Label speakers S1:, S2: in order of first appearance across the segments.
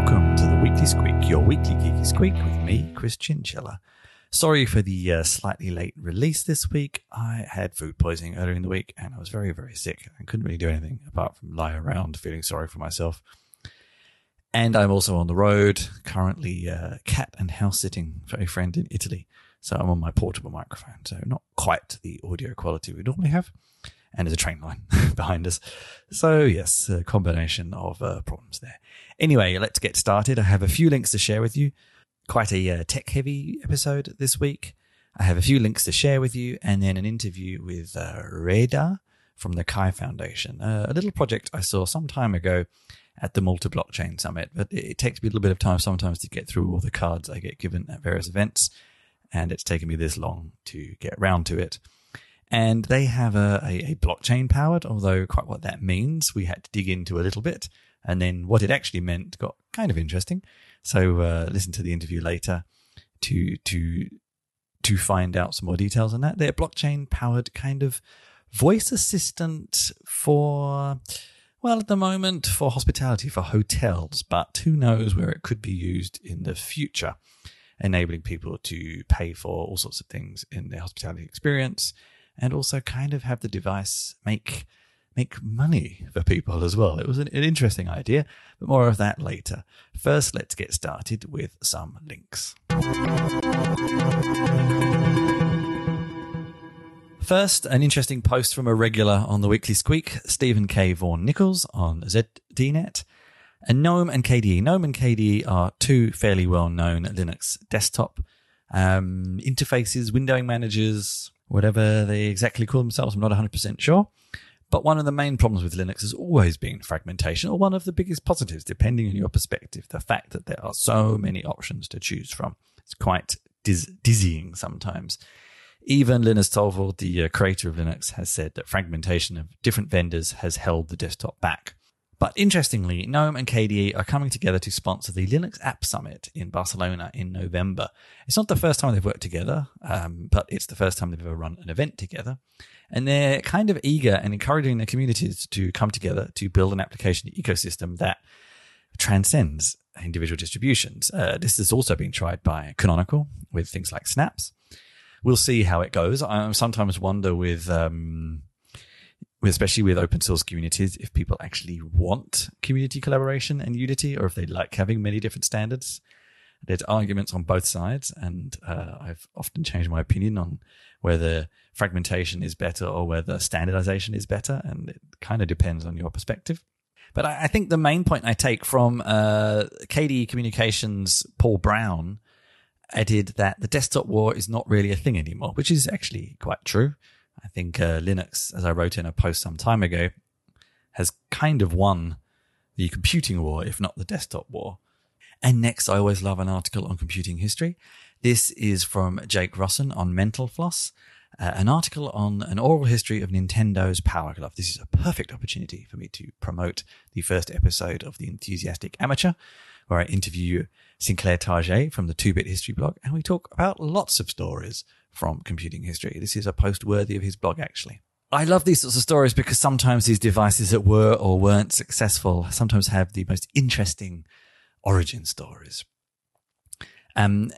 S1: welcome to the Weekly Squeak, your weekly geeky squeak with me, Chris Chinchilla. Sorry for the uh, slightly late release this week. I had food poisoning earlier in the week and I was very, very sick and couldn't really do anything apart from lie around feeling sorry for myself. And I'm also on the road, currently uh, cat and house sitting for a friend in Italy. So I'm on my portable microphone. So not quite the audio quality we normally have. And there's a train line behind us. So yes, a combination of uh, problems there. Anyway, let's get started. I have a few links to share with you quite a uh, tech heavy episode this week. I have a few links to share with you and then an interview with uh, Reda from the Ki Foundation, uh, a little project I saw some time ago at the Malta Blockchain Summit. But it, takes me a little bit of time sometimes to get through all the cards I get given at various events. And it's taken me this long to get round to it. And they have a, a, a blockchain powered, although quite what that means, we had to dig into a little bit. And then what it actually meant got kind of interesting. So uh, listen to the interview later to to to find out some more details on that. They're blockchain powered kind of voice assistant for well at the moment for hospitality for hotels, but who knows where it could be used in the future, enabling people to pay for all sorts of things in their hospitality experience and also kind of have the device make make money for people as well. It was an, an, interesting idea, but more of that later. First, let's get started with some links. First, an interesting post from a regular on the Weekly Squeak, Steven K. Vaughan Nichols on ZDNet. And GNOME and KDE. GNOME and KDE are two fairly well known Linux desktop um, interfaces, windowing managers, whatever they exactly call themselves. I'm not 100% sure. But one of the main problems with Linux has always been fragmentation, or one of the biggest positives, depending on your perspective. The fact that there are so many options to choose from. It's quite diz- dizzying sometimes. Even Linus Torvald, the uh, creator of Linux, has said that fragmentation of different vendors has held the desktop back. But interestingly, GNOME and KDE are coming together to sponsor the Linux App Summit in Barcelona in November. It's not the first time they've worked together, um, but it's the first time they've ever run an event together. And they're kind of eager and encouraging their communities to come together to build an application ecosystem that transcends individual distributions. Uh, this has also been tried by Canonical with things like Snaps. We'll see how it goes. I sometimes wonder with um, especially with open source communities, if people actually want community collaboration and unity, or if they like having many different standards. There's arguments on both sides, and uh, I've often changed my opinion on whether fragmentation is better or whether standardization is better, and it kind of depends on your perspective. But I, I think the main point I take from uh, KDE Communications Paul Brown added that the desktop war is not really a thing anymore, which is actually quite true. I think uh, Linux, as I wrote in a post some time ago, has kind of won the computing war, if not the desktop war. And next, I always love an article on computing history. This is from Jake Rossen on Mental Floss, uh, an article on an oral history of Nintendo's Power Glove. This is a perfect opportunity for me to promote the first episode of The Enthusiastic Amateur, where I interview Sinclair Target from the 2-Bit History blog, and we talk about lots of stories from computing history. This is a post worthy of his blog, actually. I love these sorts of stories because sometimes these devices that were or weren't successful sometimes have the most interesting origin stories. Um,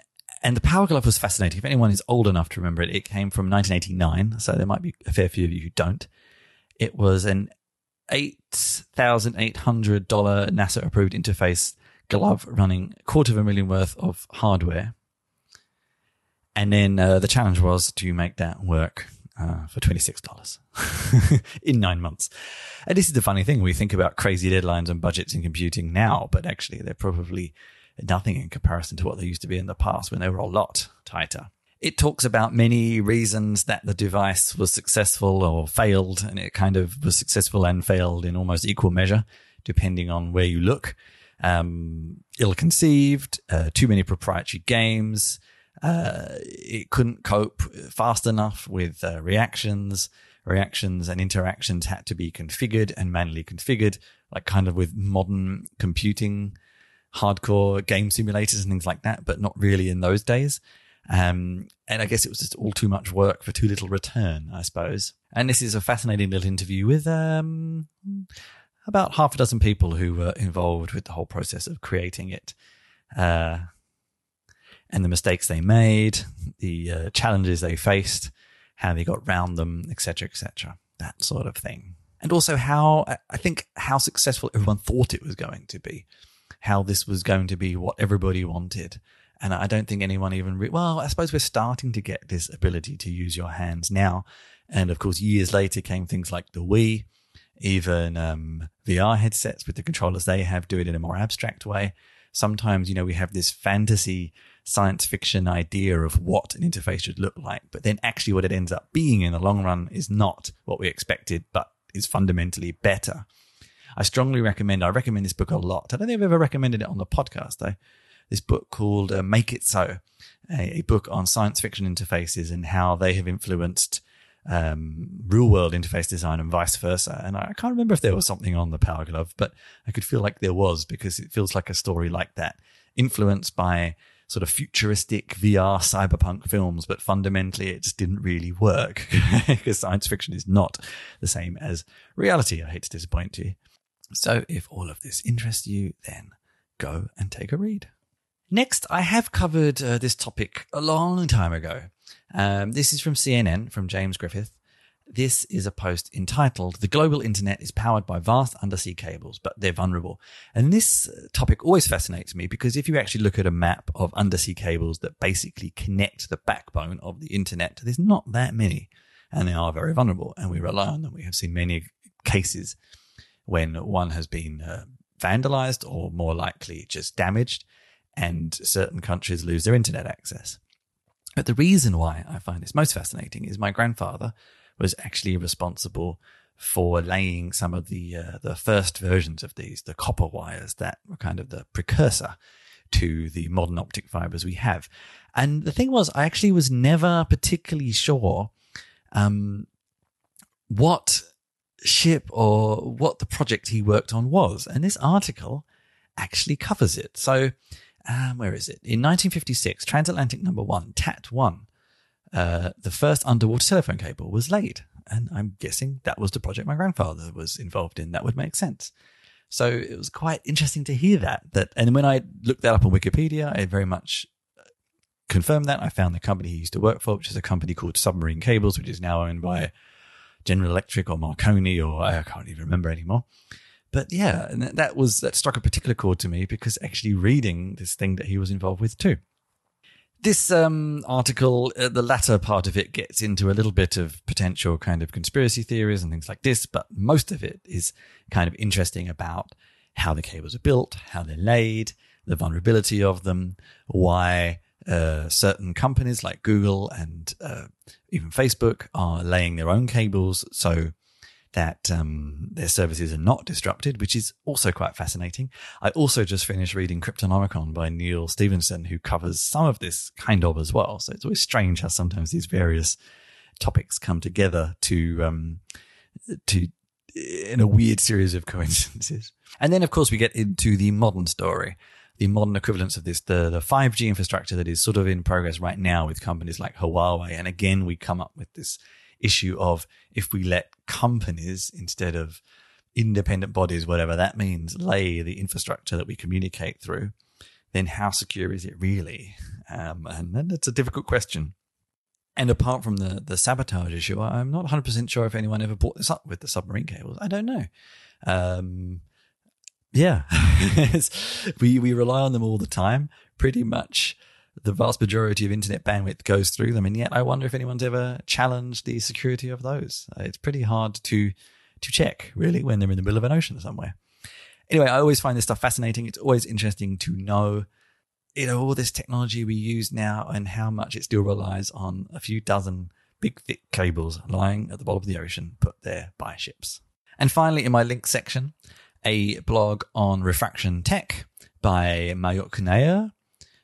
S1: and the Power Glove was fascinating. If anyone is old enough to remember it, it came from 1989, so there might be a fair few of you who don't. It was an $8,800 NASA approved interface glove running a quarter of a million worth of hardware and then uh, the challenge was to make that work uh, for $26 in nine months. And this is the funny thing. We think about crazy deadlines and budgets in computing now, but actually they're probably nothing in comparison to what they used to be in the past when they were a lot tighter. It talks about many reasons that the device was successful or failed, and it kind of was successful and failed in almost equal measure, depending on where you look. Um, ill conceived, uh, too many proprietary games, uh, it couldn't cope fast enough with uh, reactions. Reactions and interactions had to be configured and manually configured, like kind of with modern computing, hardcore game simulators and things like that, but not really in those days. Um, and I guess it was just all too much work for too little return, I suppose. And this is a fascinating little interview with, um, about half a dozen people who were involved with the whole process of creating it. Uh, and the mistakes they made, the uh, challenges they faced, how they got round them, etc., etc., that sort of thing. And also how I think how successful everyone thought it was going to be, how this was going to be what everybody wanted. And I don't think anyone even, re- well, I suppose we're starting to get this ability to use your hands now. And of course, years later came things like the Wii, even um, VR headsets with the controllers they have do it in a more abstract way. Sometimes, you know, we have this fantasy science fiction idea of what an interface should look like, but then actually what it ends up being in the long run is not what we expected, but is fundamentally better. I strongly recommend, I recommend this book a lot. I don't think I've ever recommended it on the podcast though. This book called uh, Make It So, a, a book on science fiction interfaces and how they have influenced um, real world interface design and vice versa. And I can't remember if there was something on the Power Glove, but I could feel like there was because it feels like a story like that, influenced by sort of futuristic VR cyberpunk films, but fundamentally it just didn't really work because science fiction is not the same as reality. I hate to disappoint you. So if all of this interests you, then go and take a read. Next, I have covered uh, this topic a long time ago. Um, this is from CNN, from James Griffith. This is a post entitled The Global Internet is Powered by Vast Undersea Cables, but they're vulnerable. And this uh, topic always fascinates me because if you actually look at a map of undersea cables that basically connect the backbone of the internet, there's not that many. And they are very vulnerable, and we rely on them. We have seen many cases when one has been uh, vandalized or more likely just damaged, and certain countries lose their internet access. But the reason why I find this most fascinating is my grandfather was actually responsible for laying some of the uh, the first versions of these, the copper wires that were kind of the precursor to the modern optic fibers we have. And the thing was, I actually was never particularly sure um, what ship or what the project he worked on was. And this article actually covers it. So, um, where is it? In 1956, Transatlantic Number One, TAT One, uh, the first underwater telephone cable was laid. And I'm guessing that was the project my grandfather was involved in. That would make sense. So it was quite interesting to hear that. That and when I looked that up on Wikipedia, I very much uh, confirmed that. I found the company he used to work for, which is a company called Submarine Cables, which is now owned by General Electric or Marconi, or I can't even remember anymore. But yeah, and that was that struck a particular chord to me because actually reading this thing that he was involved with too. This um, article, uh, the latter part of it gets into a little bit of potential kind of conspiracy theories and things like this, but most of it is kind of interesting about how the cables are built, how they're laid, the vulnerability of them, why uh, certain companies like Google and uh, even Facebook are laying their own cables. So that um, their services are not disrupted, which is also quite fascinating. I also just finished reading Cryptonomicon by Neal Stephenson, who covers some of this kind of as well. So it's always strange how sometimes these various topics come together to um, to in a weird series of coincidences. And then, of course, we get into the modern story, the modern equivalence of this, the, the 5G infrastructure that is sort of in progress right now with companies like Huawei. And again, we come up with this issue of if we let companies instead of independent bodies, whatever that means, lay the infrastructure that we communicate through, then how secure is it really? Um, and that's a difficult question. And apart from the, the sabotage issue, I'm not 100% sure if anyone ever brought this up with the submarine cables. I don't know. Um, yeah, we, we rely on them all the time, pretty much the vast majority of internet bandwidth goes through them, and yet I wonder if anyone's ever challenged the security of those. Uh, it's pretty hard to to check, really, when they're in the middle of an ocean somewhere. Anyway, I always find this stuff fascinating. It's always interesting to know, you know, all this technology we use now and how much it still relies on a few dozen big thick cables lying at the bottom of the ocean put there by ships. And finally, in my link section, a blog on refraction tech by Mayukh Nair,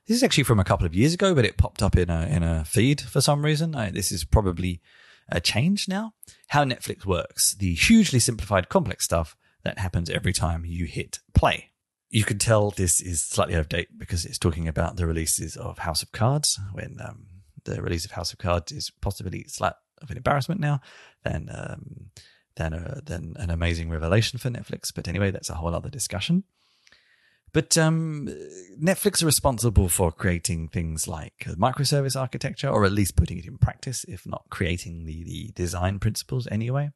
S1: this is actually from a couple of years ago, but it popped up in a in a feed for some reason. I, this is probably a change now. How Netflix works, the hugely simplified, complex stuff that happens every time you hit play. You can tell this is slightly out of date because it's talking about the releases of House of Cards. When um, the release of House of Cards is possibly slight of an embarrassment now, then um, than a, than an amazing revelation for Netflix. But anyway, that's a whole other discussion. But um, Netflix are responsible for creating things like microservice architecture, or at least putting it in practice, if not creating the, the design principles anyway,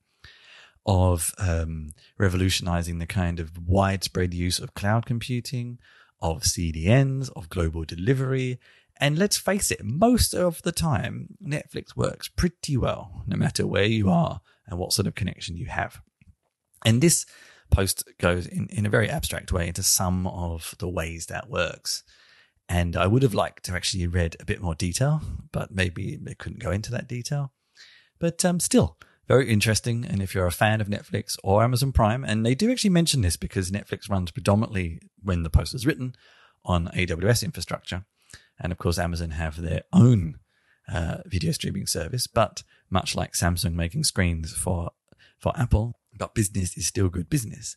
S1: of um, revolutionizing the kind of widespread use of cloud computing, of CDNs, of global delivery. And let's face it, most of the time, Netflix works pretty well, no matter where you are and what sort of connection you have. And this post goes in, in a very abstract way into some of the ways that works. And I would have liked to actually read a bit more detail, but maybe they couldn't go into that detail. But um, still, very interesting. And if you're a fan of Netflix or Amazon Prime, and they do actually mention this because Netflix runs predominantly when the post was written on AWS infrastructure. And of course, Amazon have their own uh, video streaming service, but much like Samsung making screens for for Apple, but business is still good business.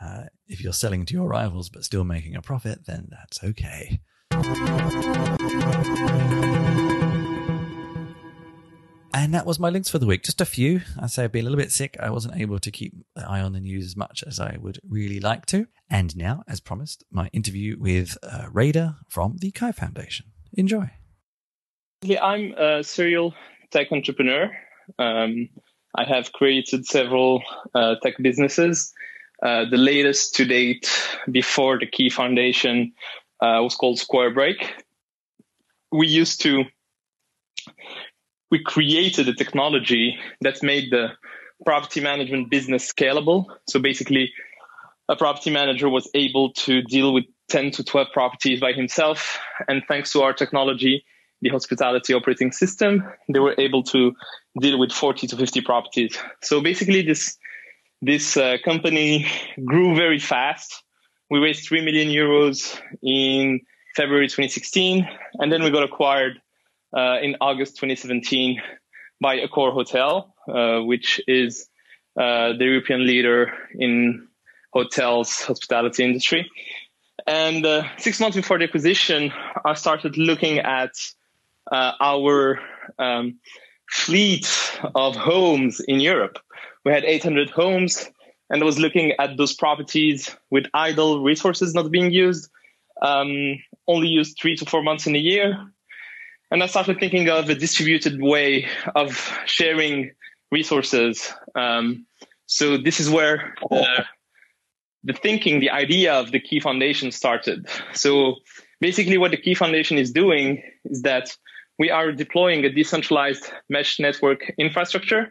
S1: Uh, if you're selling to your rivals but still making a profit, then that's okay. And that was my links for the week. Just a few. I say I've been a little bit sick. I wasn't able to keep an eye on the news as much as I would really like to. And now, as promised, my interview with uh, Réda from the Ki Foundation. Enjoy.
S2: Yeah, I'm a serial tech entrepreneur. Um, I have created several uh, tech businesses. Uh, the latest to date before the Ki Foundation uh, was called Squarebreak. We used to, we created a technology that made the property management business scalable. So basically, a property manager was able to deal with 10 to 12 properties by himself. And thanks to our technology, the hospitality operating system, they were able to deal with 40 to 50 properties. So basically, this this uh, company grew very fast. We raised 3 million euros in February 2016, and then we got acquired uh, in August 2017 by Accor Hotel, uh, which is uh, the European leader in hotels, hospitality industry. And uh, six months before the acquisition, I started looking at uh, our um, fleet of homes in Europe. We had 800 homes, and I was looking at those properties with idle resources not being used, um, only used three to four months in a year. And I started thinking of a distributed way of sharing resources. Um, so this is where the, the thinking, the idea of the Ki Foundation started. So basically, what the Ki Foundation is doing is that we are deploying a decentralized mesh network infrastructure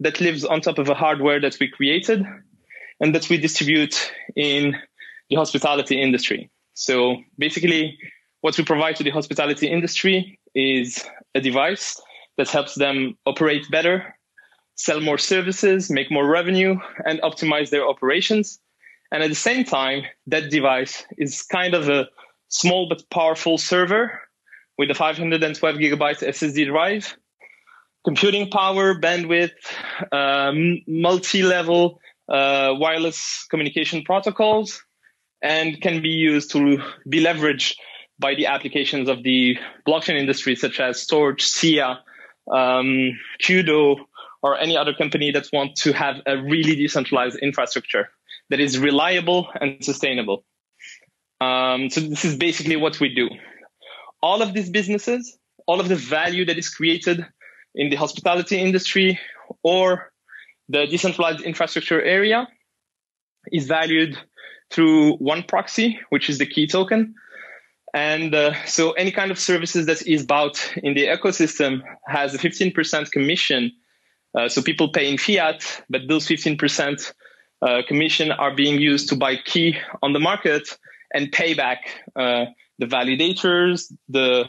S2: that lives on top of a hardware that we created and that we distribute in the hospitality industry. So basically, what we provide to the hospitality industry is a device that helps them operate better, sell more services, make more revenue, and optimize their operations. And at the same time, that device is kind of a small but powerful server with a 512 gigabyte SSD drive, computing power, bandwidth, um, multi-level uh, wireless communication protocols, and can be used to be leveraged by the applications of the blockchain industry, such as Storj, SIA, um, Kudo, or any other company that want to have a really decentralized infrastructure that is reliable and sustainable. Um, so this is basically what we do all of these businesses, all of the value that is created in the hospitality industry or the decentralized infrastructure area is valued through one proxy, which is the Ki token. And uh, so any kind of services that is bought in the ecosystem has a 15% commission. Uh, so people pay in fiat, but those 15% uh, commission are being used to buy Ki on the market and pay back uh, the validators, the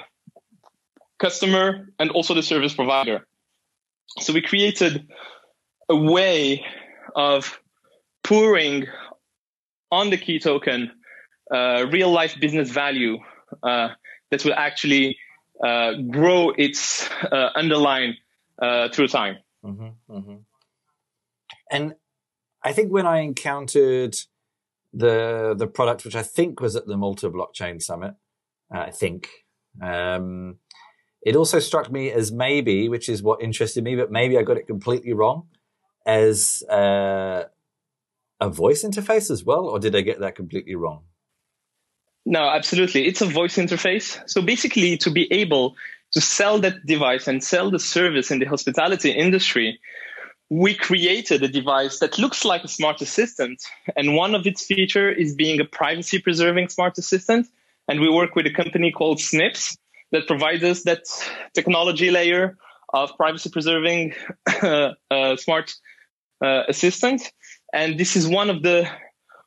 S2: customer, and also the service provider. So we created a way of pouring on the Ki token uh, real life business value uh, that will actually uh, grow its uh, underline uh, through time. Mm-hmm, mm-hmm.
S1: And I think when I encountered the the product, which I think was at the Malta Blockchain Summit, I think. Um, it also struck me as maybe, which is what interested me, but maybe I got it completely wrong. as uh, a voice interface as well, or did I get that completely wrong?
S2: No, absolutely. It's a voice interface. So basically, to be able to sell that device and sell the service in the hospitality industry, we created a device that looks like a smart assistant. And one of its features is being a privacy preserving smart assistant. And we work with a company called Snips that provides us that technology layer of privacy preserving uh, smart uh, assistant. And this is one of the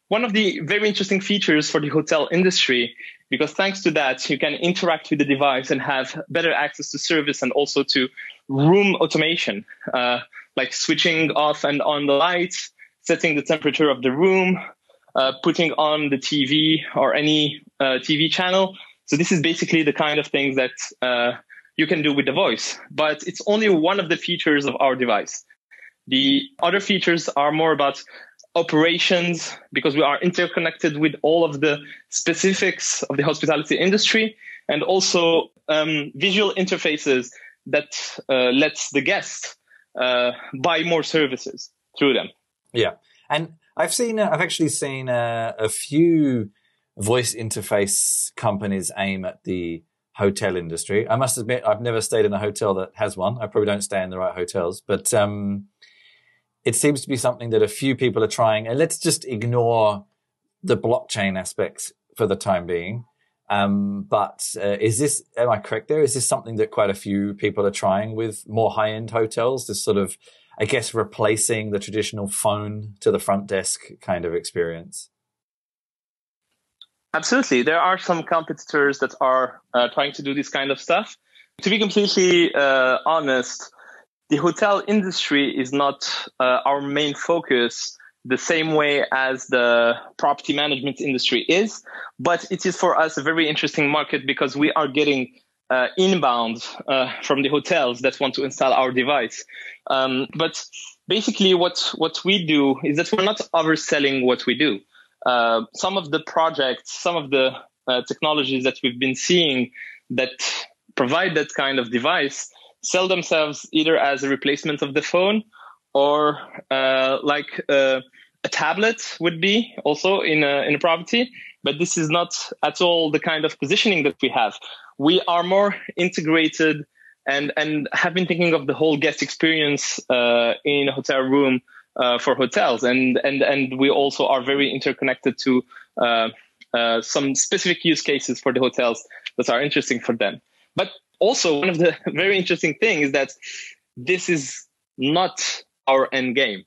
S2: one of the very interesting features for the hotel industry because thanks to that you can interact with the device and have better access to service and also to room automation uh, like switching off and on the lights setting the temperature of the room uh, putting on the tv or any uh, tv channel. So this is basically the kind of things that uh, you can do with the voice but it's only one of the features of our device. The other features are more about operations because we are interconnected with all of the specifics of the hospitality industry and also um, visual interfaces that uh, lets the guest uh, buy more services through them.
S1: Yeah, and I've seen, uh, I've actually seen uh, a few voice interface companies aim at the hotel industry. I must admit, I've never stayed in a hotel that has one. I probably don't stay in the right hotels, but um, it seems to be something that a few people are trying. And let's just ignore the blockchain aspects for the time being. Um, but uh, is this, am I correct there? Is this something that quite a few people are trying with more high end hotels? This sort of, I guess, replacing the traditional phone to the front desk kind of experience?
S2: Absolutely. There are some competitors that are uh, trying to do this kind of stuff. To be completely uh, honest, the hotel industry is not uh, our main focus the same way as the property management industry is, but it is for us a very interesting market because we are getting uh, inbound uh, from the hotels that want to install our device. Um, but basically, what what we do is that we're not overselling what we do. Uh, some of the projects, some of the uh, technologies that we've been seeing that provide that kind of device sell themselves either as a replacement of the phone or uh, like uh, a tablet would be also in a, in a property. But this is not at all the kind of positioning that we have. We are more integrated and, and have been thinking of the whole guest experience uh, in a hotel room uh, for hotels. And, and, and we also are very interconnected to uh, uh, some specific use cases for the hotels that are interesting for them. But also one of the very interesting things is that this is not our end game.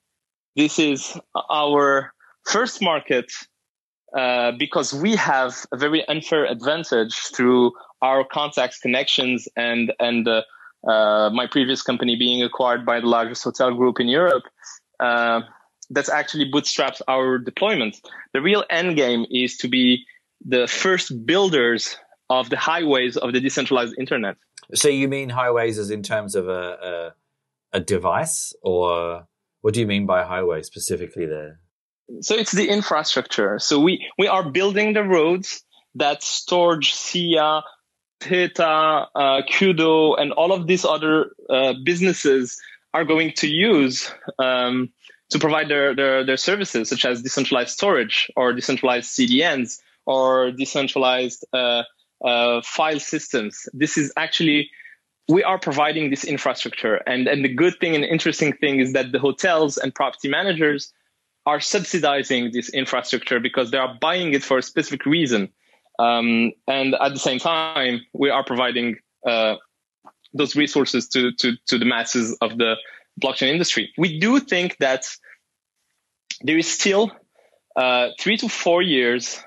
S2: This is our first market uh, because we have a very unfair advantage through our contacts, connections, and and uh, uh, my previous company being acquired by the largest hotel group in Europe. Uh, that's actually bootstraps our deployment. The real end game is to be the first builders of the highways of the decentralized internet.
S1: So you mean highways as in terms of a, a, a device, or what do you mean by highway specifically there?
S2: So it's the infrastructure. So we we are building the roads that Storj, Sia, Theta, uh, Kudo, and all of these other uh, businesses are going to use um, to provide their, their, their services, such as decentralized storage or decentralized CDNs or decentralized uh, uh, file systems. This is actually we are providing this infrastructure, and and the good thing and interesting thing is that the hotels and property managers are subsidizing this infrastructure because they are buying it for a specific reason, um, and at the same time we are providing uh, those resources to to to the masses of the blockchain industry. We do think that there is still uh, three to four years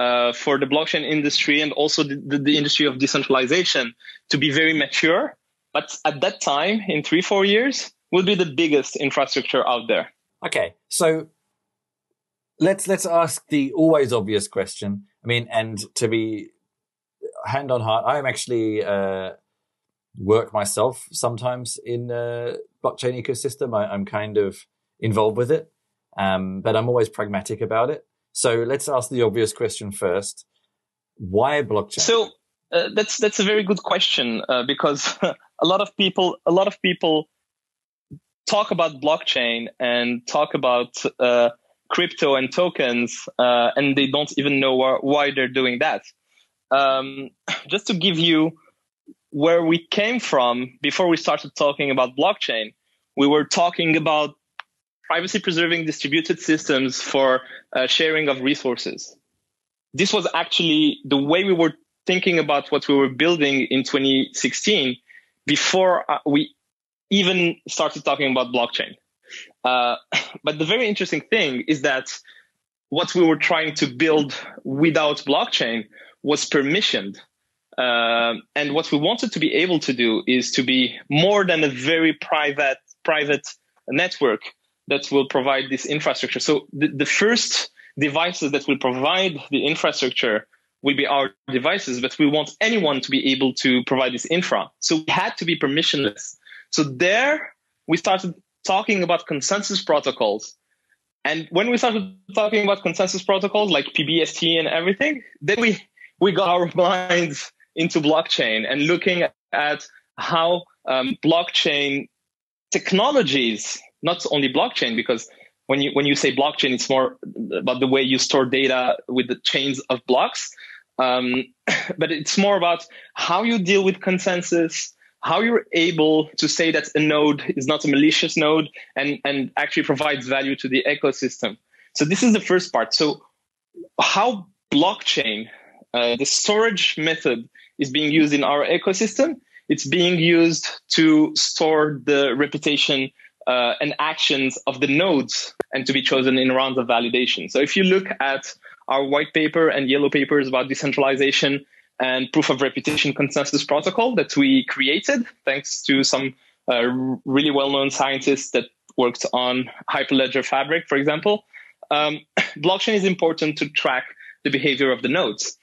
S2: uh, for the blockchain industry and also the, the, the, industry of decentralization to be very mature. But at that time, in three, four years, will be the biggest infrastructure out there.
S1: Okay. So let's let's ask the always obvious question. I mean, and to be hand on heart, I am actually uh, work myself sometimes in the blockchain ecosystem. I, am kind of involved with it, um, but I'm always pragmatic about it. So let's ask the obvious question first. Why blockchain?
S2: So uh, that's that's a very good question uh, because a lot of people a lot of people talk about blockchain and talk about uh, crypto and tokens, uh, and they don't even know wh- why they're doing that. Um, just to give you where we came from before we started talking about blockchain, we were talking about privacy preserving distributed systems for uh, sharing of resources. This was actually the way we were thinking about what we were building in 2016 before uh, we even started talking about blockchain. Uh, but the very interesting thing is that what we were trying to build without blockchain was permissioned. Uh, and what we wanted to be able to do is to be more than a very private private network that will provide this infrastructure. So the, the first devices that will provide the infrastructure will be our devices, but we want anyone to be able to provide this infra. So we had to be permissionless. So there we started talking about consensus protocols. And when we started talking about consensus protocols like PBFT and everything, then we, we got our minds into blockchain and looking at how um, blockchain technologies, not only blockchain, because when you when you say blockchain, it's more about the way you store data with the chains of blocks. Um, but it's more about how you deal with consensus, how you're able to say that a node is not a malicious node and, and actually provides value to the ecosystem. So this is the first part. So how blockchain, uh, the storage method is being used in our ecosystem, it's being used to store the reputation uh, and actions of the nodes and to be chosen in rounds of validation. So if you look at our white paper and yellow papers about decentralization and proof of reputation consensus protocol that we created thanks to some uh, really well-known scientists that worked on Hyperledger Fabric, for example. Um, blockchain is important to track the behavior of the nodes,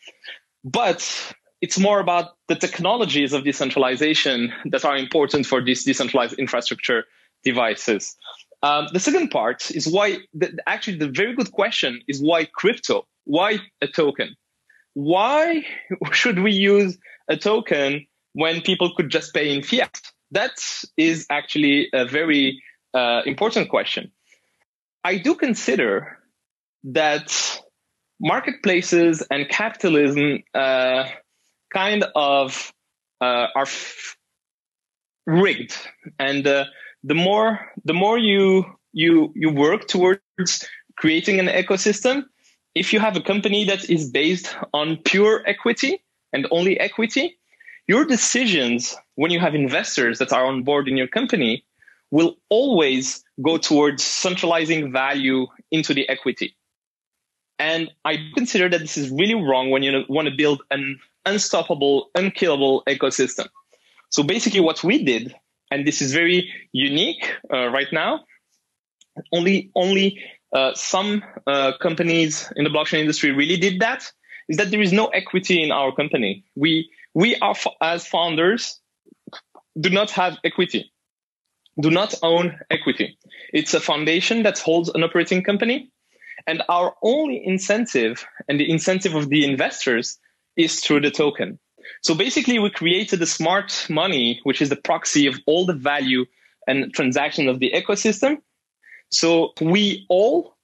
S2: but it's more about the technologies of decentralization that are important for these decentralized infrastructure devices. Um, the second part is why, the, actually, the very good question is why crypto? Why a token? Why should we use a token when people could just pay in fiat? That is actually a very uh, important question. I do consider that marketplaces and capitalism uh, kind of uh, are f- rigged, and uh, the more the more you you you work towards creating an ecosystem, if you have a company that is based on pure equity and only equity, your decisions when you have investors that are on board in your company will always go towards centralizing value into the equity. And I consider that this is really wrong when you want to build an unstoppable, unkillable ecosystem. So basically, what we did, and this is very unique uh, right now, only only uh, some uh, companies in the blockchain industry really did that is that there is no equity in our company. We we are as founders do not have equity, do not own equity. It's a foundation that holds an operating company, and our only incentive and the incentive of the investors is through the token. So basically, we created a smart money, which is the proxy of all the value and transaction of the ecosystem so we all,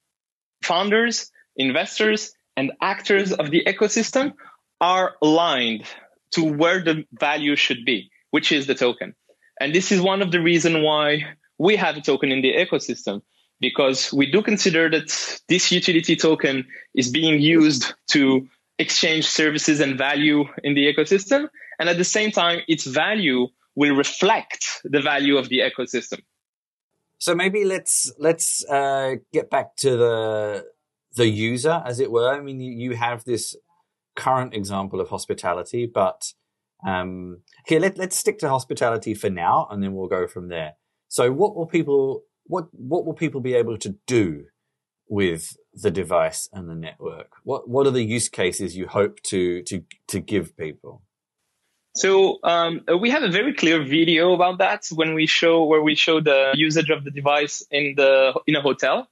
S2: founders, investors, and actors of the ecosystem are aligned to where the value should be, which is the token. And this is one of the reasons why we have a token in the ecosystem, because we do consider that this utility token is being used to exchange services and value in the ecosystem. And at the same time, its value will reflect the value of the ecosystem.
S3: So maybe let's let's uh, get back to the the user, as it were. I mean, you, you have this current example of hospitality, but um, here let let's stick to hospitality for now, and then we'll go from there. So, what will people what what will people be able to do with the device and the network? What what are the use cases you hope to to to give people?
S2: So um, we have a very clear video about that when we show where we show the usage of the device in the in a hotel.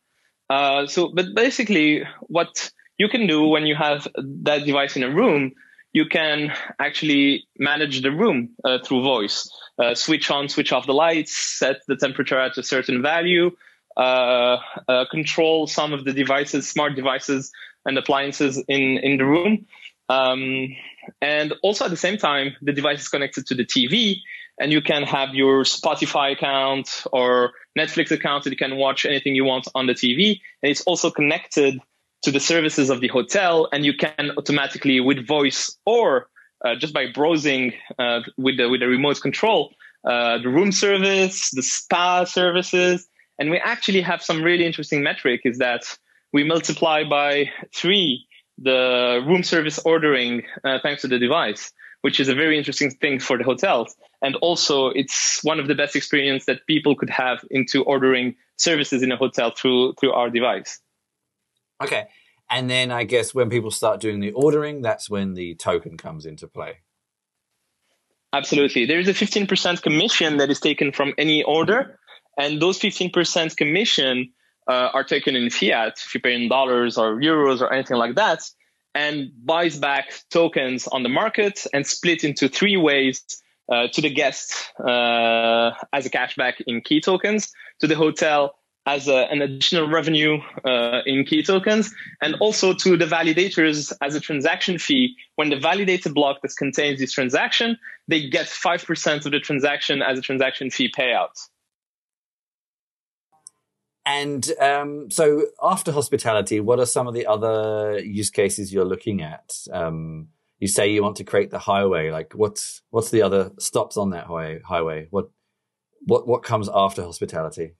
S2: Uh, so, but basically, what you can do when you have that device in a room, you can actually manage the room uh, through voice. Uh, switch on, switch off the lights, set the temperature at a certain value, uh, uh, control some of the devices, smart devices and appliances in, in the room. Um, and also at the same time, the device is connected to the TV and you can have your Spotify account or Netflix account and you can watch anything you want on the TV. And it's also connected to the services of the hotel and you can automatically with voice or uh, just by browsing uh, with the with the remote control uh, the room service the spa services and we actually have some really interesting metric is that we multiply by three the room service ordering uh, thanks to the device which is a very interesting thing for the hotels and also it's one of the best experience that people could have into ordering services in a hotel through through our device
S1: Okay. And then I guess when people start doing the ordering, that's when the token comes into play.
S2: Absolutely. There is a 15% commission that is taken from any order. And those 15% commission uh, are taken in fiat, if you pay in dollars or euros or anything like that, and buys back tokens on the market and split into three ways uh, to the guest uh, as a cashback in Ki tokens, to the hotel as a, an additional revenue uh, in Ki tokens, and also to the validators as a transaction fee. When the validator block that contains this transaction, they get 5% of the transaction as a transaction fee payout.
S1: And um, so, after hospitality, what are some of the other use cases you're looking at? Um, you say you want to create the highway. Like, what's what's the other stops on that highway? Highway. What what what comes after hospitality?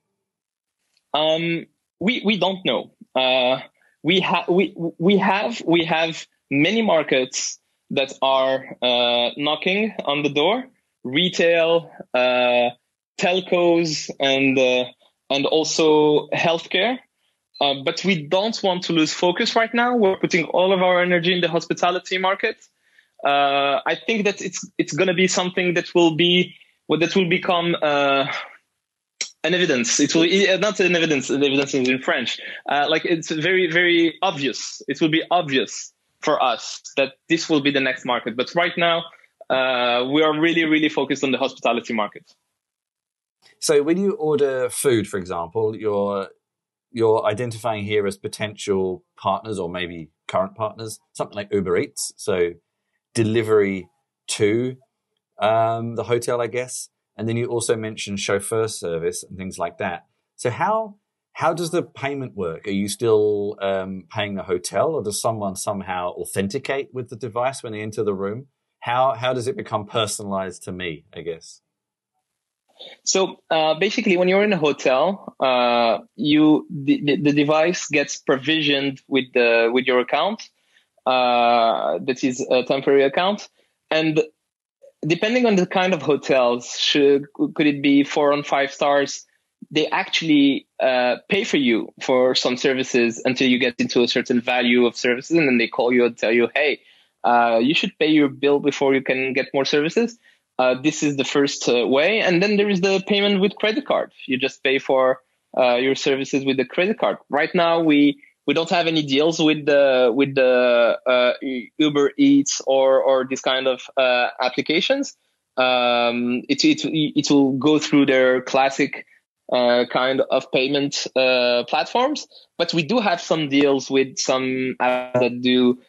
S2: Um, we we don't know. Uh, we have we we have we have many markets that are uh, knocking on the door: retail, uh, telcos, and uh, and also healthcare. Uh, but we don't want to lose focus right now. We're putting all of our energy in the hospitality market. Uh, I think that it's it's going to be something that will be well, that will become an evidence. It will uh, not an evidence. An evidence is in French. Uh, like it's very very obvious. It will be obvious for us that this will be the next market. But right now, uh, we are really really focused on the hospitality market.
S1: So when you order food, for example, you're you're identifying here as potential partners or maybe current partners, something like Uber Eats. So delivery to um, the hotel, I guess. And then you also mentioned chauffeur service and things like that. So how how does the payment work? Are you still um, paying the hotel, or does someone somehow authenticate with the device when they enter the room? How how does it become personalized to me? I guess.
S2: So uh, basically, when you're in a hotel, uh, you the, the, device gets provisioned with the with your account. Uh, that is a temporary account, and depending on the kind of hotels, should could it be four on five stars? They actually uh, pay for you for some services until you get into a certain value of services, and then they call you and tell you, "Hey, uh, you should pay your bill before you can get more services." Uh, this is the first uh, way, and then there is the payment with credit card. You just pay for uh, your services with the credit card. Right now, we we don't have any deals with the with the uh, Uber Eats or or this kind of uh, applications. Um, it, it it will go through their classic uh, kind of payment platforms, but we do have some deals with some apps that do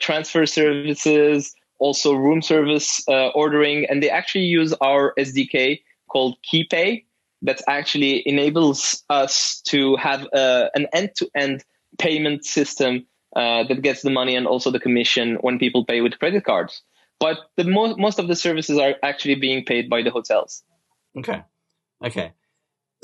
S2: transfer services, also room service uh, ordering, and they actually use our SDK called KeyPay that actually enables us to have an end-to-end payment system uh, that gets the money and also the commission when people pay with credit cards. But the most most of the services are actually being paid by the hotels.
S1: Okay, okay.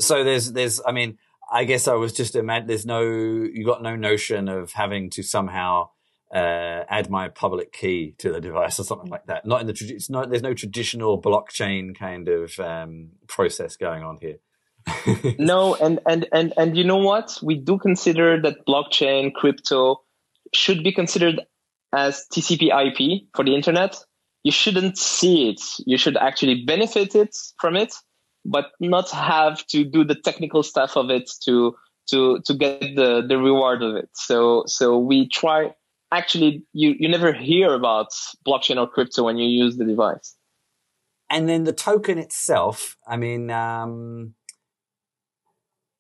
S1: So there's there's I mean I guess I was just imagine there's no you got no notion of having to somehow uh, add my public key to the device or something like that. Not in the it's not there's no traditional blockchain kind of um, process going on here.
S2: no, and, and and and you know what? We do consider that blockchain, crypto should be considered as TCP/IP for the internet. You shouldn't see it. You should actually benefit it from it, but not have to do the technical stuff of it to to to get the the reward of it. So so we try actually you, you never hear about blockchain or crypto when you use the device.
S1: And then the token itself, I mean, um,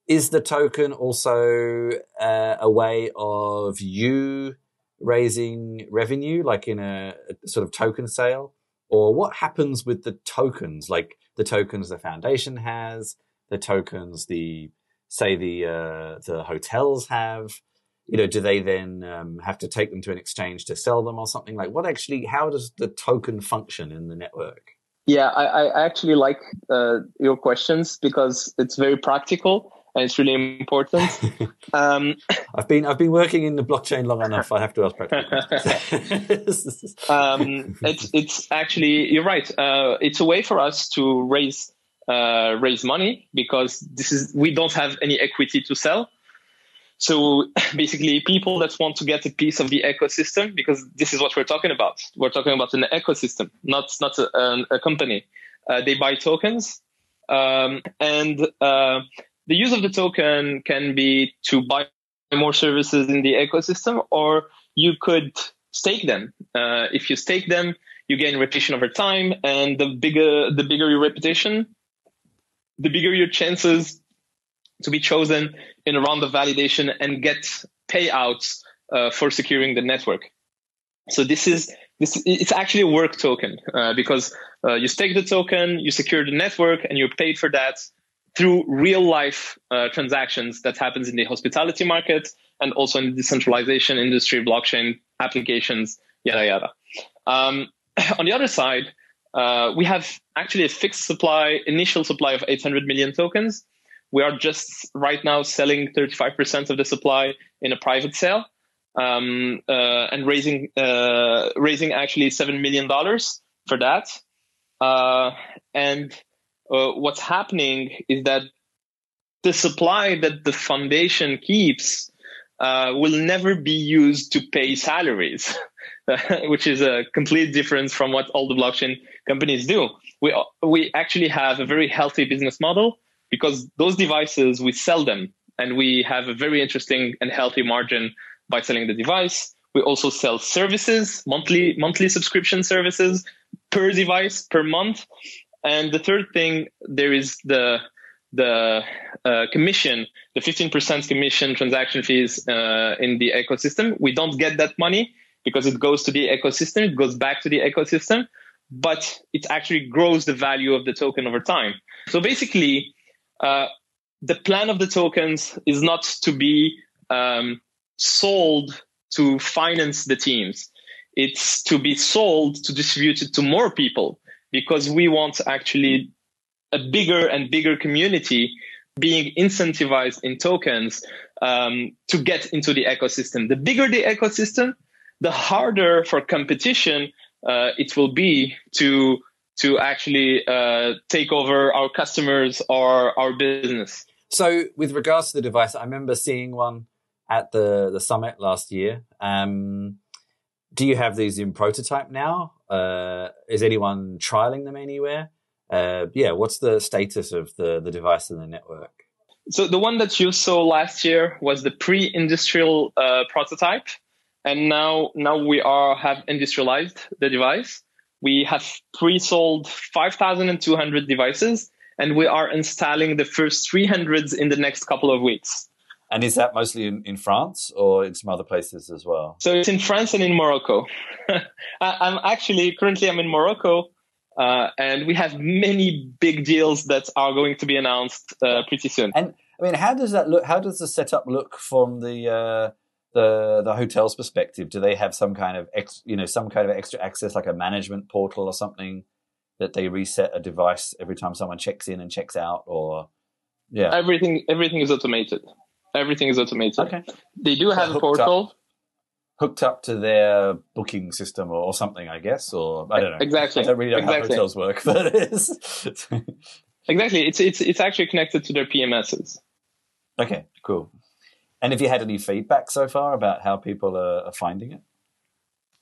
S1: is the token also uh, a way of you raising revenue, like in a, a, sort of token sale? Or what happens with the tokens, like the tokens the foundation has, the tokens the say the uh, the hotels have? You know, do they then um, have to take them to an exchange to sell them or something? Like, what actually? How does the token function in the network?
S2: Yeah, I, I actually like uh, your questions because it's very practical and it's really important.
S1: um, I've been I've been working in the blockchain long enough. I have to ask practical
S2: um, it's it's actually you're right. Uh, it's a way for us to raise uh, raise money because this is we don't have any equity to sell. So basically, people that want to get a piece of the ecosystem, because this is what we're talking about. We're talking about an ecosystem, not not a, a company. Uh, they buy tokens, um, and uh, the use of the token can be to buy more services in the ecosystem, or you could stake them. Uh, if you stake them, you gain reputation over time, and the bigger the bigger your reputation, the bigger your chances to be chosen in a round of validation and get payouts uh, for securing the network. So this is this it's actually a work token uh, because uh, you stake the token, you secure the network, and you're paid for that through real life uh, transactions that happens in the hospitality market and also in the decentralization industry, blockchain applications, yada yada. Um, on the other side, uh, we have actually a fixed supply, initial supply of 800 million tokens. We are just right now selling 35% of the supply in a private sale um, uh, and raising uh, raising actually seven million dollars for that. Uh, and uh, what's happening is that the supply that the foundation keeps uh, will never be used to pay salaries, which is a complete difference from what all the blockchain companies do. We we actually have a very healthy business model because those devices we sell them and we have a very interesting and healthy margin by selling the device. We also sell services, monthly monthly subscription services per device per month. And the third thing, there is the the uh, commission, the 15% commission transaction fees uh, in the ecosystem. We don't get that money because it goes to the ecosystem. It goes back to the ecosystem, but it actually grows the value of the token over time. So basically, the plan of the tokens is not to be um, sold to finance the teams. It's to be sold to distribute it to more people because we want actually a bigger and bigger community being incentivized in tokens um, to get into the ecosystem. The bigger the ecosystem, the harder for competition uh, it will be to to actually uh, take over our customers or our business.
S1: So, with regards to the device, I remember seeing one at the the summit last year. Um, do you have these in prototype now? Uh, is anyone trialing them anywhere? Uh, yeah, what's the status of the the device and the network?
S2: So the one that you saw last year was the pre-industrial uh, prototype, and now now we are have industrialized the device. We have pre-sold 5,200 devices, and we are installing the first 300s in the next couple of weeks.
S1: And is that mostly in, in France or in some other places as well?
S2: So it's in France and in Morocco. I'm actually currently I'm in Morocco, uh, and we have many big deals that are going to be announced uh, pretty soon.
S1: And I mean, how does that look? How does the setup look from the uh, the the hotel's perspective? Do they have some kind of ex, you know some kind of extra access, like a management portal or something, that they reset a device every time someone checks in and checks out, or
S2: yeah, everything everything is automated. Everything is automated.
S1: Okay,
S2: they do have a portal.
S1: Up, hooked up to their booking system or, or, something, I guess, or I don't know.
S2: Exactly.
S1: I don't really know exactly. how hotels work, but it is.
S2: exactly. It's it's it's actually connected to their PMSs.
S1: Okay, cool. And have you had any feedback so far about how people are, are finding it?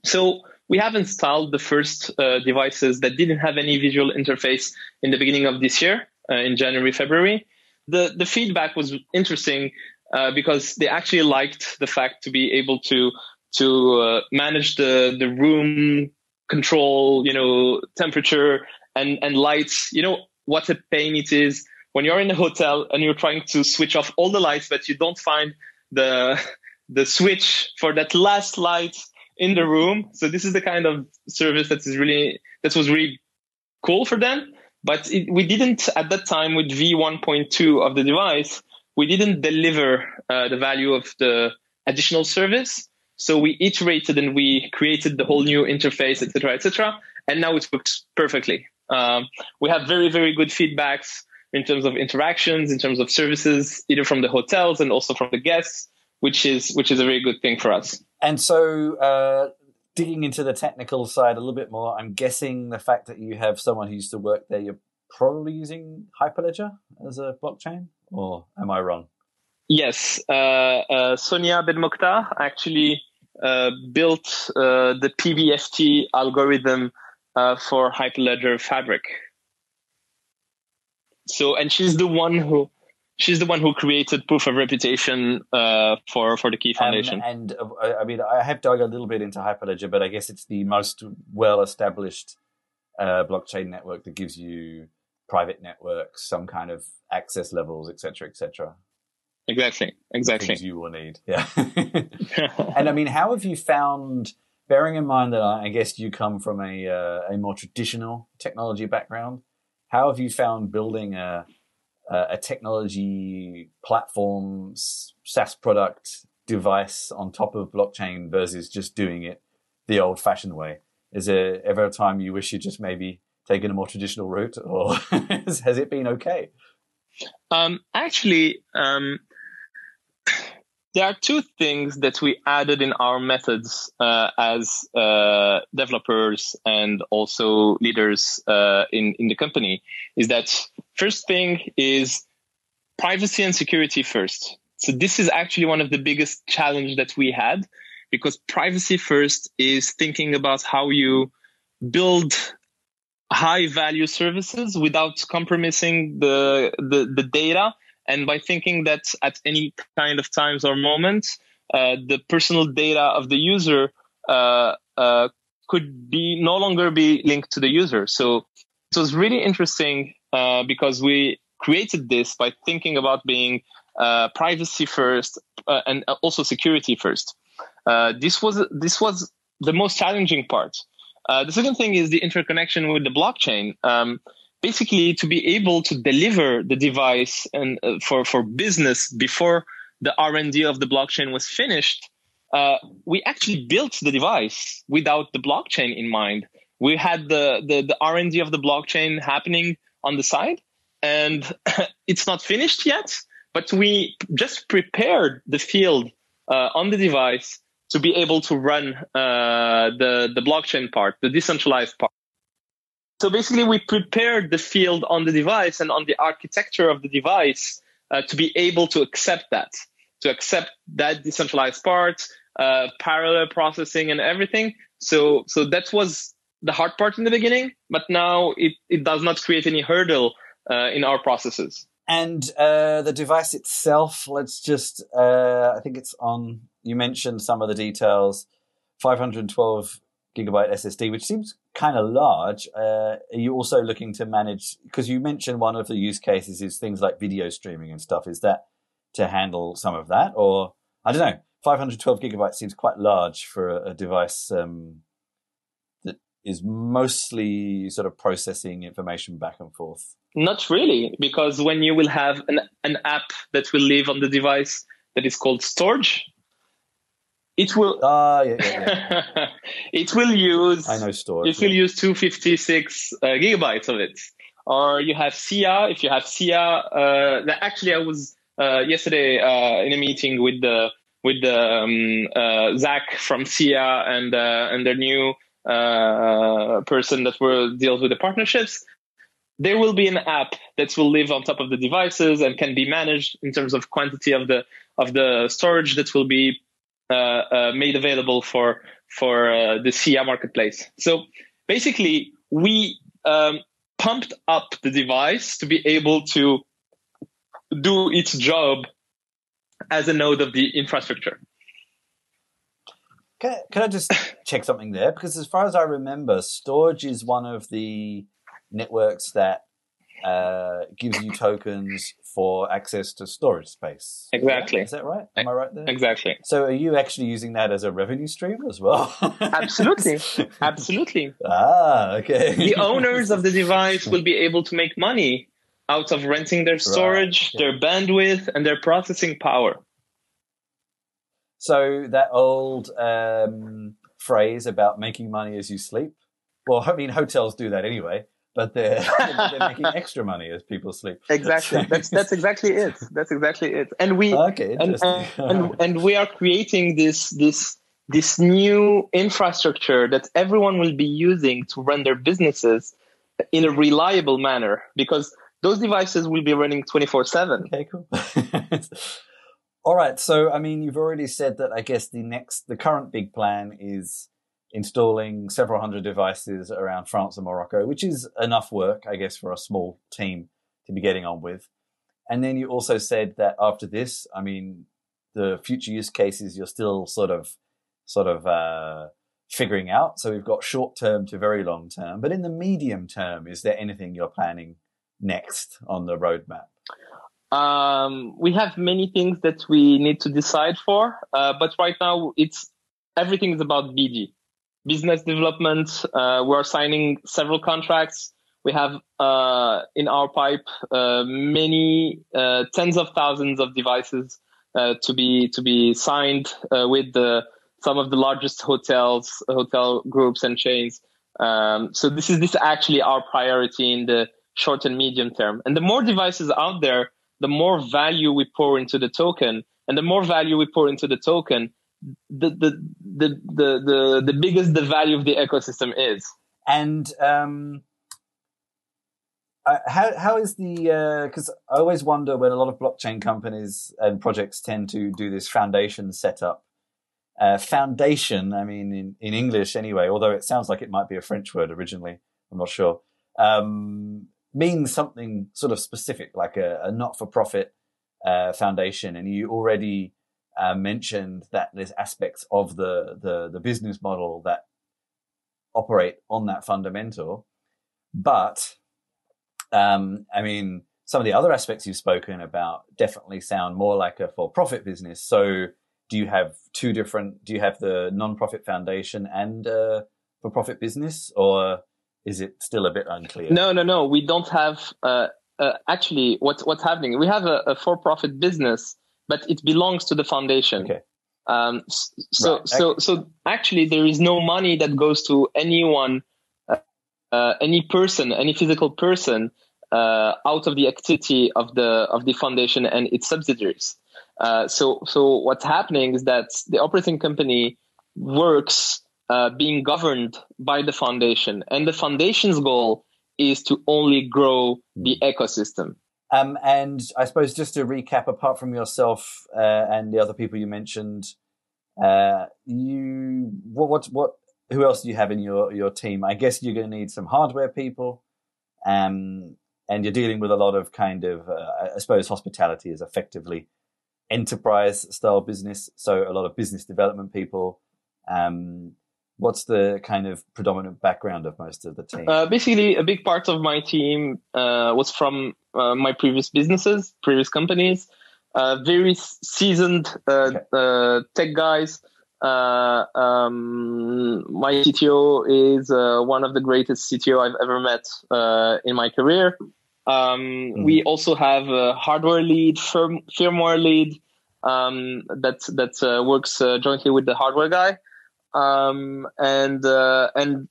S2: So we have installed the first uh, devices that didn't have any visual interface in the beginning of this year, uh, in January, February. The the feedback was interesting uh, because they actually liked the fact to be able to to uh, manage the the room control, you know, temperature and and lights. You know what a pain it is when you're in a hotel and you're trying to switch off all the lights, but you don't find the the switch for that last light in the room. So this is the kind of service that is really that was really cool for them. But it, we didn't at that time with V1.2 of the device, we didn't deliver uh, the value of the additional service. So we iterated and we created the whole new interface, etc., etc., and now it works perfectly. Um, we have very, very good feedbacks in terms of interactions, in terms of services, either from the hotels and also from the guests, which is which is a very good thing for us.
S1: And so, uh, digging into the technical side a little bit more, I'm guessing the fact that you have someone who used to work there, you're probably using Hyperledger as a blockchain, or am I wrong?
S2: Yes, uh, uh, Sonia Benmokhtar actually uh, built uh, the PBFT algorithm uh, for Hyperledger Fabric. So, and she's the one who she's the one who created proof of reputation uh, for for the Ki Foundation.
S1: Um, and I mean, I have dug a little bit into Hyperledger, but I guess it's the most well established uh, blockchain network that gives you private networks, some kind of access levels, etc., etc.
S2: Exactly. Exactly.
S1: Things you will need. Yeah. and I mean, how have you found? Bearing in mind that I guess you come from a uh, a more traditional technology background, how have you found building a a technology platform SaaS product device on top of blockchain versus just doing it the old fashioned way? Is there ever a time you wish you just maybe taken a more traditional route, or has it been okay?
S2: Um, actually, um, there are two things that we added in our methods uh, as uh, developers and also leaders uh, in in the company. Is that first thing is privacy and security first. So this is actually one of the biggest challenge that we had because privacy first is thinking about how you build high value services without compromising the, the, the data and by thinking that at any kind of times or moments uh, the personal data of the user uh, uh, could be no longer be linked to the user. So it was really interesting uh, because we created this by thinking about being uh, privacy first uh, and also security first. This was this was the most challenging part. The second thing is the interconnection with the blockchain. Um, basically, to be able to deliver the device and uh, for for business before the R and D of the blockchain was finished, uh, we actually built the device without the blockchain in mind. We had the the, the R and D of the blockchain happening on the side, and it's not finished yet. But we just prepared the field uh, on the device to be able to run uh, the the blockchain part, the decentralized part. So basically, we prepared the field on the device and on the architecture of the device uh, to be able to accept that, to accept that decentralized part, uh, parallel processing, and everything. So so that was the hard part in the beginning, but now it, it does not create any hurdle uh, in our processes.
S1: And uh, the device itself, let's just, uh, I think it's on you mentioned some of the details 512 gigabyte SSD, which seems kind of large. Uh, are you also looking to manage? Because you mentioned one of the use cases is things like video streaming and stuff. Is that to handle some of that, or I don't know? 512 gigabytes seems quite large for a, a device um, that is mostly sort of processing information back and forth.
S2: Not really, because when you will have an, an app that will live on the device that is called storage, it will.
S1: Uh, yeah, yeah,
S2: yeah. it will use.
S1: I know Storj.
S2: It will use 256 uh, gigabytes of it. Or you have SIA. If you have SIA, uh, actually, I was uh, yesterday uh, in a meeting with the with the um, uh, Zach from SIA and and their new person that will deals with the partnerships. There will be an app that will live on top of the devices and can be managed in terms of quantity of the of the Storj that will be made available for for uh, the SIA marketplace. So basically, we um, pumped up the device to be able to do its job as a node of the infrastructure.
S1: Can I, can I just check something there? Because as far as I remember, Storj is one of the networks that uh, gives you tokens for access to storage space.
S2: Exactly.
S1: Is that right? Am I right there?
S2: Exactly.
S1: So are you actually using that as a revenue stream as well?
S2: Absolutely. Absolutely.
S1: Ah, okay.
S2: The owners of the device will be able to make money out of renting their storage,
S1: Right.
S2: their bandwidth, and their processing power.
S1: So that old um, phrase about making money as you sleep. Well, I mean, hotels do that anyway, but they're, they're making extra money as people sleep.
S2: Exactly. That's that's exactly it. That's exactly it. And we
S1: Okay,
S2: and, and, and and we are creating this this this new infrastructure that everyone will be using to run their businesses in a reliable manner because those devices will be running 24 7
S1: Okay, cool. All right. So, I mean, you've already said that I guess the next, the current big plan is installing several hundred devices around France and Morocco, which is enough work, I guess, for a small team to be getting on with. And then you also said that after this, I mean, the future use cases you're still sort of, sort of, uh, figuring out. So we've got short term to very long term, but in the medium term, is there anything you're planning next on the roadmap?
S2: um, we have many things that we need to decide for uh, but right now it's everything is about bd business development. Uh, we're signing several contracts. We have uh, in our pipe uh, many uh, tens of thousands of devices uh, to be to be signed uh, with the, some of the largest hotels hotel groups and chains. Um, so this is this is actually our priority in the short and medium term. And the more devices out there the more value we pour into the token. And the more value we pour into the token the the the the the, the biggest the value of the ecosystem is
S1: And um, uh, how how is the because I always wonder when a lot of blockchain companies and projects tend to do this foundation setup. Uh, foundation, I mean, in, in English anyway, although it sounds like it might be a French word originally, I'm not sure, um, means something sort of specific, like a, a not for profit uh, foundation. And you already uh, mentioned that there's aspects of the, the, the business model that operate on that fundamental. But um, I mean, some of the other aspects you've spoken about definitely sound more like a for-profit business. So, do you have two different? Do you have the non-profit foundation and uh, for-profit business, or is it still a bit unclear?
S2: no no no we don't have uh, uh, actually what's what's happening we have a, a for-profit business but it belongs to the foundation.
S1: Okay.
S2: um, so
S1: Right.
S2: so so actually there is no money that goes to anyone uh, uh, any person any physical person uh, out of the activity of the of the foundation and its subsidiaries. Uh, so so what's happening is that the operating company works uh, being governed by the foundation. And the foundation's goal is to only grow the ecosystem
S1: Um, and I suppose just to recap, apart from yourself uh, and the other people you mentioned, uh, you what what what who else do you have in your your team? I guess you're going to need some hardware people, um, and you're dealing with a lot of kind of uh, I suppose hospitality is effectively enterprise style business, so a lot of business development people. Um, what's the kind of predominant background of most of the team?
S2: Uh, basically, a big part of my team uh, was from uh, my previous businesses, previous companies. Uh, very seasoned uh,
S1: Okay.
S2: uh, tech guys. Uh, um, my CTO is uh, one of the greatest CTO I've ever met uh, in my career. Um, We also have a hardware lead, firm, firmware lead um, that that uh, works uh, jointly with the hardware guy, um, and uh, and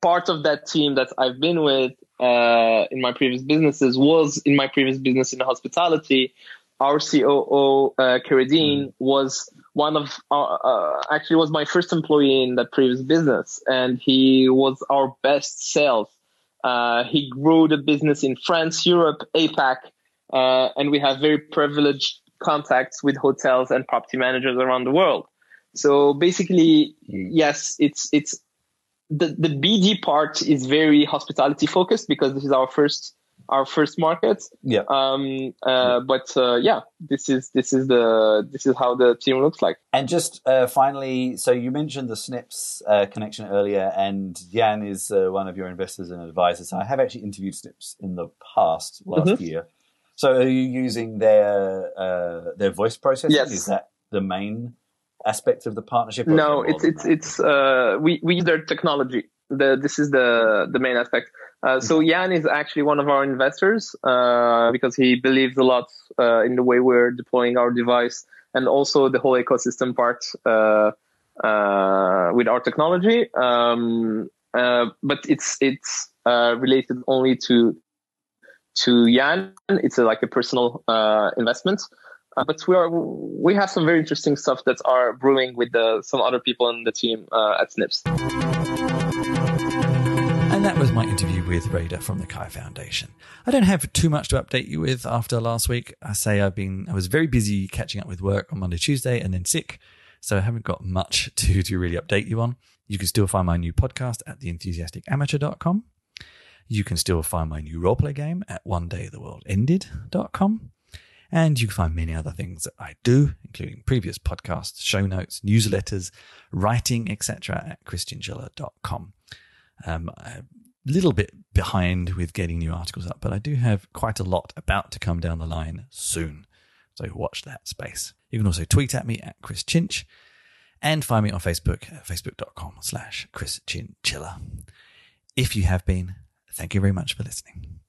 S2: part of that team that I've been with uh, in my previous businesses was in my previous business in hospitality. Our COO, uh, Keradine, was one of our, uh, actually was my first employee in that previous business, and he was our best sales. Uh, he grew the business in France, Europe, APAC, uh, and we have very privileged contacts with hotels and property managers around the world. So basically, yes, it's it's the the BD part is very hospitality focused because this is our first our first market.
S3: Yeah.
S2: Um, uh, but uh, yeah, this is this is the this is how the team looks like.
S3: And just uh, finally, so you mentioned the Snips uh, connection earlier, and Jan is uh, one of your investors and advisors. I have actually interviewed Snips in the past last
S2: Mhm.
S3: year. So are you using their uh, their voice processing?
S2: Yes.
S3: Is that the main aspect of the partnership?
S2: No, it's it's
S3: that?
S2: it's uh, we we their technology. The this is the the main aspect. Uh, so Jan is actually one of our investors uh, because he believes a lot uh, in the way we're deploying our device and also the whole ecosystem part uh, uh, with our technology. Um, uh, but it's it's uh, related only to to Jan. It's a, like a personal uh, investment. Uh, but we are we have some very interesting stuff that are brewing with the, some other people in the team uh, at Snips.
S1: And that was my interview with Réda from the Ki Foundation. I don't have too much to update you with after last week. I say I've been, I was very busy catching up with work on Monday, Tuesday, and then sick. So I haven't got much to, to really update you on. You can still find my new podcast at theenthusiasticamateur.com. You can still find my new roleplay game at onedaytheworldended.com. And you can find many other things that I do, including previous podcasts, show notes, newsletters, writing, etc. at chrischinchilla.com. Um, a little bit behind with getting new articles up, but I do have quite a lot about to come down the line soon. So watch that space. You can also tweet at me at Chris Chinch and find me on Facebook at facebook.com slash Chris Chinchilla. If you have been, thank you very much for listening.